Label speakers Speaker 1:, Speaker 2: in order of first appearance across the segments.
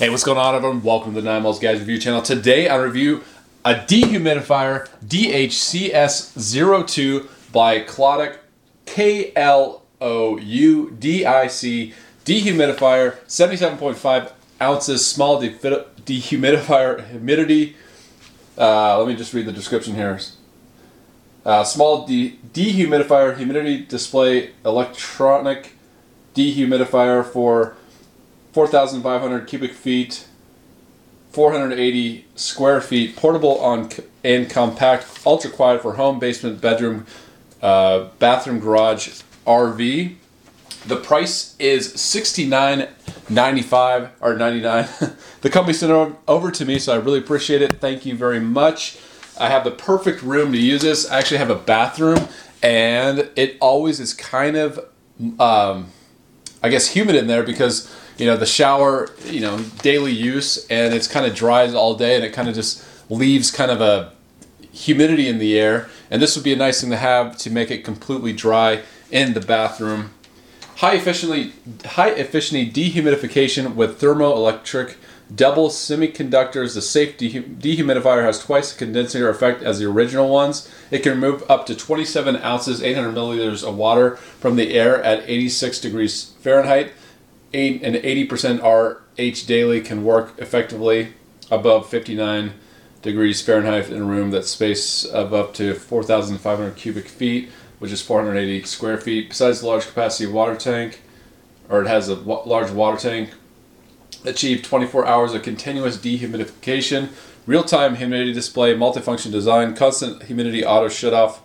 Speaker 1: Hey, what's going on, everyone? Welcome to the Nine Malls Guys Review channel. Today, I review a dehumidifier DHCS02 by Kloudic K L O U D I C dehumidifier, 77.5 ounces, small defi- dehumidifier humidity. Uh, let me just read the description here. Uh, small de- dehumidifier, humidity display, electronic dehumidifier for 4,500 cubic feet, 480 square feet, portable on and compact, ultra quiet for home, basement, bedroom, uh, bathroom, garage, RV. The price is $69.95 or 99. the company sent it over to me, so I really appreciate it. Thank you very much. I have the perfect room to use this. I actually have a bathroom, and it always is kind of, um, I guess, humid in there because you know the shower you know daily use and it's kind of dries all day and it kind of just leaves kind of a humidity in the air. And this would be a nice thing to have to make it completely dry in the bathroom. High efficiently high efficiency dehumidification with thermoelectric double semiconductors. The safe dehumidifier has twice the condenser effect as the original ones. It can remove up to 27 ounces 800 milliliters of water from the air at 86 degrees fahrenheit eight, and 80% RH daily can work effectively above 59 degrees Fahrenheit in a room that's space of up to 4,500 cubic feet, which is 480 square feet. Besides the large capacity water tank, or it has a large water tank, achieve 24 hours of continuous dehumidification, real-time humidity display, multifunction design, constant humidity auto shut-off,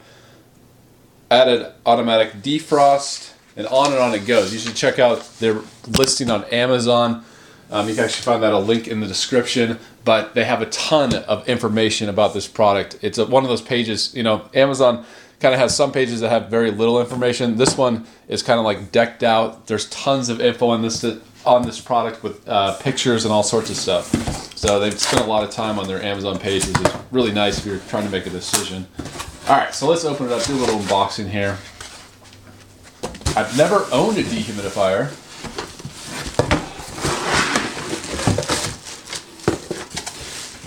Speaker 1: added automatic defrost, and on and on it goes. You should check out their listing on Amazon. Um, you can actually find that a link in the description, but they have a ton of information about this product. It's a, one of those pages, you know, Amazon kind of has some pages that have very little information. This one is kind of like decked out. There's tons of info on this on this product with uh, pictures and all sorts of stuff. So they've spent a lot of time on their Amazon pages. It's really nice if you're trying to make a decision. All right, so let's open it up, do a little unboxing here. I've never owned a dehumidifier.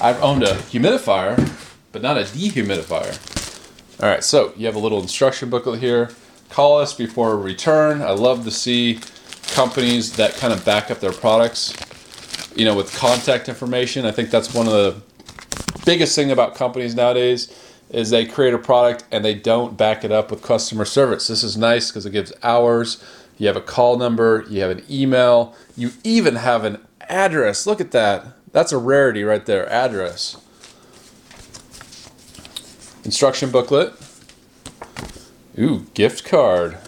Speaker 1: I've owned a humidifier, but not a dehumidifier. All right, so you have a little instruction booklet here. Call us before return. I love to see companies that kind of back up their products, you know, with contact information. I think that's one of the biggest thing about companies nowadays is they create a product and they don't back it up with customer service. This is nice because it gives hours. You have a call number, you have an email, you even have an address. Look at that. That's a rarity right there. Address. Instruction booklet. Ooh, gift card.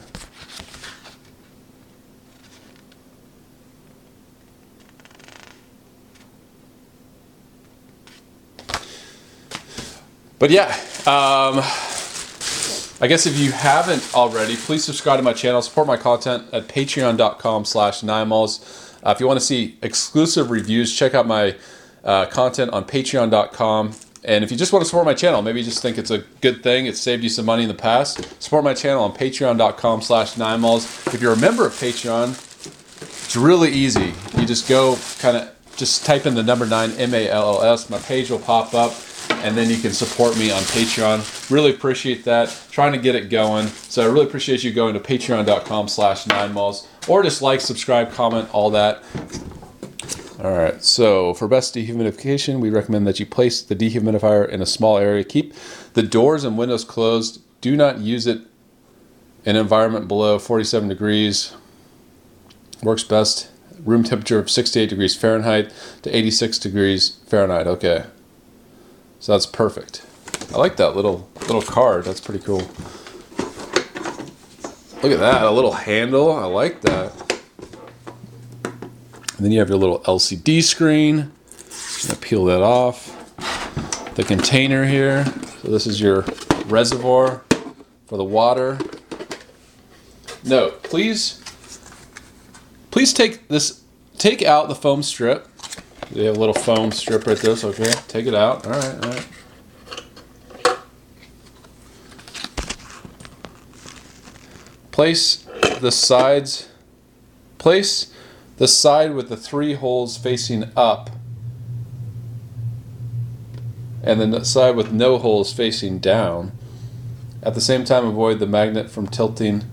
Speaker 1: But yeah, um, I guess if you haven't already, please subscribe to my channel, support my content at patreon.com slash ninemalls. Uh, if you want to see exclusive reviews, check out my uh, content on patreon.com. And if you just want to support my channel, maybe you just think it's a good thing, it's saved you some money in the past, support my channel on patreon.com slash ninemalls. If you're a member of Patreon, it's really easy. You just go kind of, just type in the number nine, M-A-L-L-S, my page will pop up and then you can support me on Patreon. Really appreciate that. Trying to get it going. So I really appreciate you going to patreon.com slash nine malls or just like, subscribe, comment, all that. All right, so for best dehumidification, we recommend that you place the dehumidifier in a small area. Keep the doors and windows closed. Do not use it in an environment below 47 degrees. Works best. Room temperature of 68 degrees Fahrenheit to 86 degrees Fahrenheit. Okay. So that's perfect. I like that little little card. That's pretty cool. Look at that, a little handle. I like that. And then you have your little LCD screen. peel that off. The container here. So this is your reservoir for the water. Note, please, please take this, take out the foam strip they have a little foam strip right there, so okay, take it out. All right, all right. Place the sides, place the side with the three holes facing up and then the side with no holes facing down. At the same time, avoid the magnet from tilting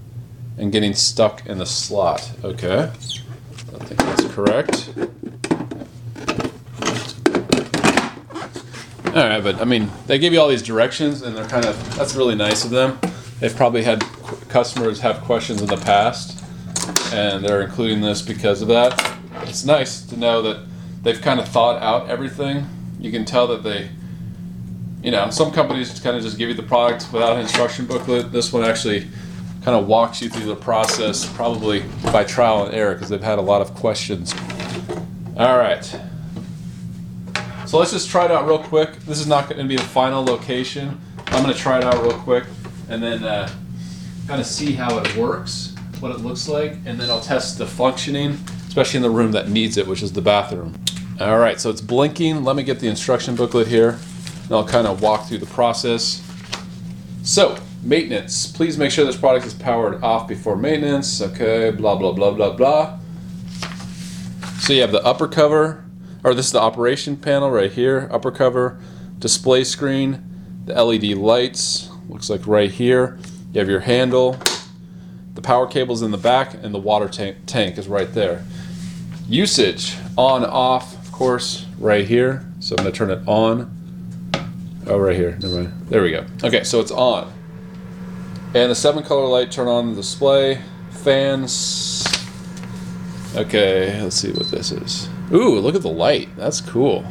Speaker 1: and getting stuck in the slot. Okay, I think that's correct. All right, but I mean, they give you all these directions, and they're kind of that's really nice of them. They've probably had customers have questions in the past, and they're including this because of that. It's nice to know that they've kind of thought out everything. You can tell that they you know, some companies just kind of just give you the product without an instruction booklet. This one actually kind of walks you through the process, probably by trial and error, because they've had a lot of questions. All right. So let's just try it out real quick. This is not going to be the final location. I'm going to try it out real quick and then uh, kind of see how it works, what it looks like, and then I'll test the functioning, especially in the room that needs it, which is the bathroom. All right, so it's blinking. Let me get the instruction booklet here and I'll kind of walk through the process. So, maintenance. Please make sure this product is powered off before maintenance. Okay, blah, blah, blah, blah, blah. So you have the upper cover, or this is the operation panel right here, upper cover, display screen, the LED lights, looks like right here. You have your handle, the power cable's in the back, and the water tank, tank is right there. Usage, on, off, of course, right here. So I'm gonna turn it on. Oh, right here. Never mind. There we go. Okay, so it's on. And the seven color light turn on the display. Fans. Okay, let's see what this is. Ooh, look at the light. That's cool.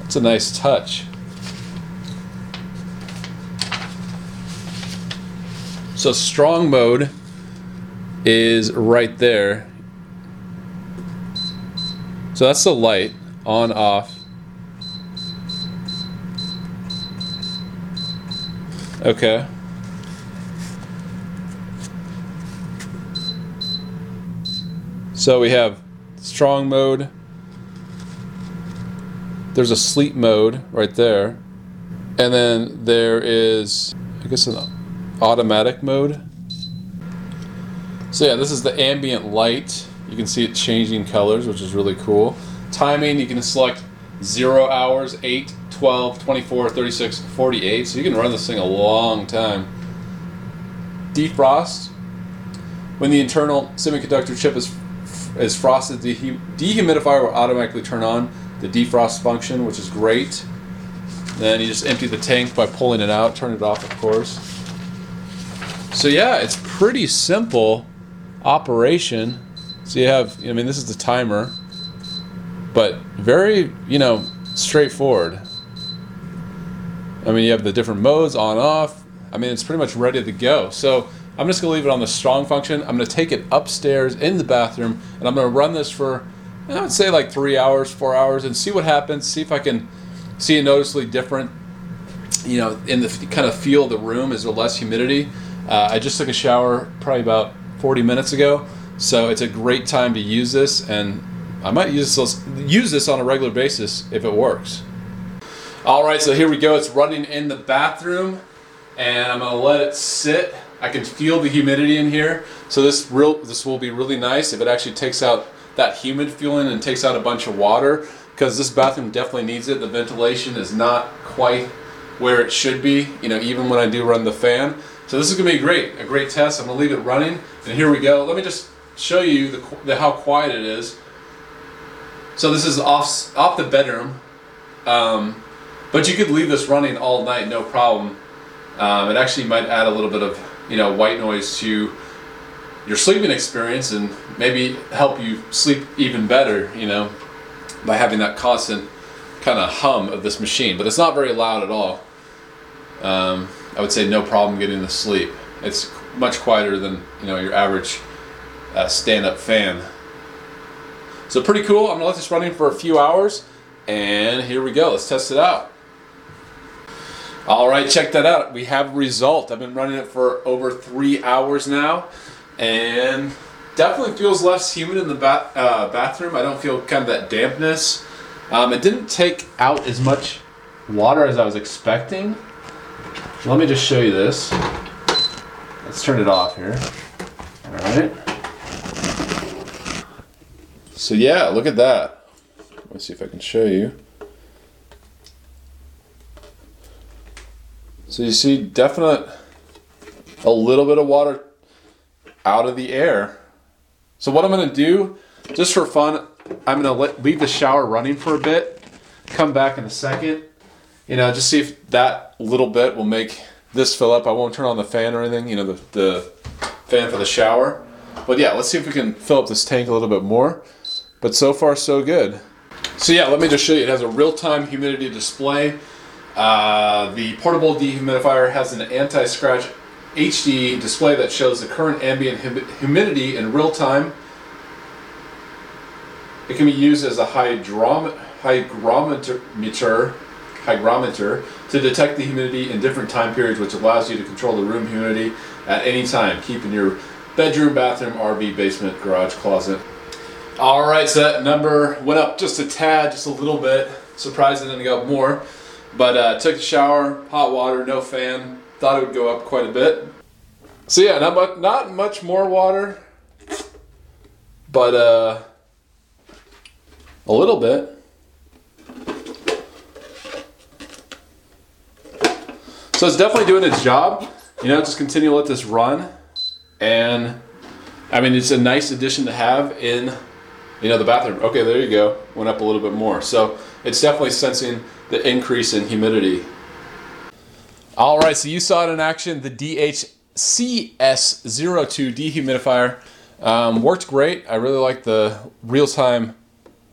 Speaker 1: That's a nice touch. So strong mode is right there. So that's the light on off. Okay. So we have strong mode. There's a sleep mode right there. And then there is, I guess, an automatic mode. So yeah, this is the ambient light. You can see it changing colors, which is really cool. Timing, you can select 0 hours, 8, 12, 24, 36, 48. So you can run this thing a long time. Defrost. When the internal semiconductor chip is is frosted, dehumidifier will automatically turn on the defrost function, which is great. Then you just empty the tank by pulling it out, turn it off, of course. So yeah, it's pretty simple operation. So you have, I mean, this is the timer, but very, you know, straightforward. I mean, you have the different modes on, off. I mean, it's pretty much ready to go. So I'm just gonna leave it on the strong function. I'm gonna take it upstairs in the bathroom and I'm gonna run this for, I would say like three hours, four hours and see what happens. See if I can see a noticeably different, you know, in the kind of feel of the room. Is there less humidity? Uh, I just took a shower probably about 40 minutes ago. So it's a great time to use this and I might use this, use this on a regular basis if it works. All right, so here we go. It's running in the bathroom and I'm gonna let it sit. I can feel the humidity in here. So this real this will be really nice if it actually takes out that humid feeling and takes out a bunch of water because this bathroom definitely needs it. The ventilation is not quite where it should be, you know, even when I do run the fan. So this is gonna be great, a great test. I'm gonna leave it running and here we go. Let me just show you the, the how quiet it is. So this is off, off the bedroom. Um, but you could leave this running all night, no problem. Um, it actually might add a little bit of you know white noise to your sleeping experience and maybe help you sleep even better. You know, by having that constant kind of hum of this machine. But it's not very loud at all. Um, I would say no problem getting to sleep. It's much quieter than you know your average uh, stand-up fan. So pretty cool. I'm gonna let this running for a few hours, and here we go. Let's test it out. All right, check that out. We have a result. I've been running it for over three hours now, and definitely feels less humid in the ba- uh, bathroom. I don't feel kind of that dampness. Um, it didn't take out as much water as I was expecting. Let me just show you this. Let's turn it off here. All right. So yeah, look at that. Let's see if I can show you. So you see definite, a little bit of water out of the air. So what I'm gonna do, just for fun, I'm gonna let, leave the shower running for a bit, come back in a second, you know, just see if that little bit will make this fill up. I won't turn on the fan or anything, you know, the, the fan for the shower. But yeah, let's see if we can fill up this tank a little bit more. But so far, so good. So yeah, let me just show you. It has a real-time humidity display. Uh, the portable dehumidifier has an anti-scratch HD display that shows the current ambient humidity in real time. It can be used as a hydrom hygrometer, hygrometer to detect the humidity in different time periods, which allows you to control the room humidity at any time, keeping your bedroom, bathroom, RV, basement, garage, closet. All right, so that number went up just a tad, just a little bit. Surprised it didn't go up more. But uh, took a shower, hot water, no fan. Thought it would go up quite a bit. So yeah, not much, not much more water, but uh, a little bit. So it's definitely doing its job. You know, just continue to let this run. And I mean, it's a nice addition to have in, you know, the bathroom. Okay, there you go. Went up a little bit more. So it's definitely sensing the increase in humidity. All right, so you saw it in action, the DHCS02 dehumidifier. Um, worked great. I really like the real-time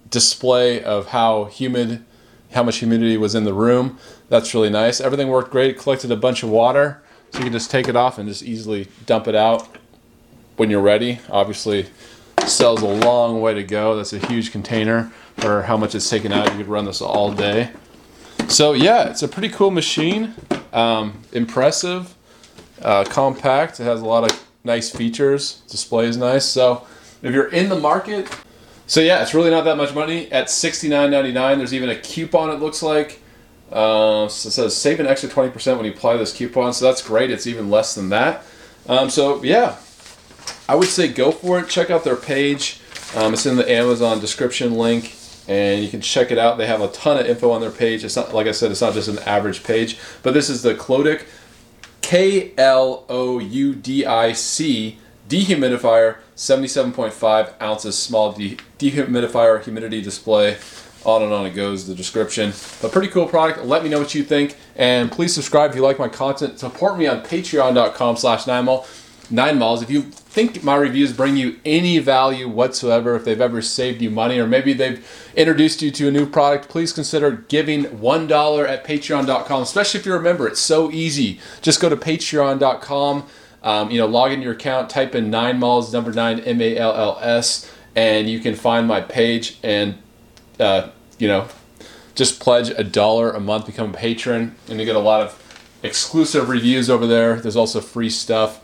Speaker 1: display of how humid, how much humidity was in the room. That's really nice. Everything worked great. It collected a bunch of water, so you can just take it off and just easily dump it out when you're ready. Obviously, cell's a long way to go. That's a huge container for how much it's taken out. You could run this all day. So yeah, it's a pretty cool machine. Um, impressive, uh, compact. It has a lot of nice features. Display is nice. So if you're in the market, so yeah, it's really not that much money at $69.99. There's even a coupon. It looks like. Uh, so it says save an extra 20% when you apply this coupon. So that's great. It's even less than that. Um, so yeah, I would say go for it. Check out their page. Um, it's in the Amazon description link and you can check it out. They have a ton of info on their page. It's not like I said, it's not just an average page, but this is the Kloudic K L O U D I C dehumidifier, 77.5 ounces small de- dehumidifier humidity display. On and on it goes, the description. But pretty cool product. Let me know what you think. And please subscribe if you like my content. Support me on patreon.com slash 9mall. 9malls. If you think my reviews bring you any value whatsoever, if they've ever saved you money, or maybe they've introduced you to a new product, please consider giving $1 at patreon.com, especially if you're a member. It's so easy. Just go to patreon.com, um, you know, log in your account, type in 9malls, number 9, M A L L S, and you can find my page and, uh, you know, just pledge a dollar a month, become a patron, and you get a lot of exclusive reviews over there. There's also free stuff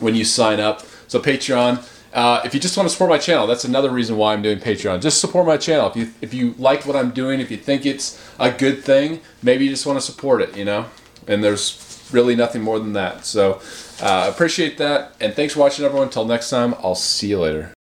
Speaker 1: when you sign up. So Patreon. Uh, if you just want to support my channel, that's another reason why I'm doing Patreon. Just support my channel. If you if you like what I'm doing, if you think it's a good thing, maybe you just want to support it, you know. And there's really nothing more than that. So uh, appreciate that, and thanks for watching, everyone. Until next time, I'll see you later.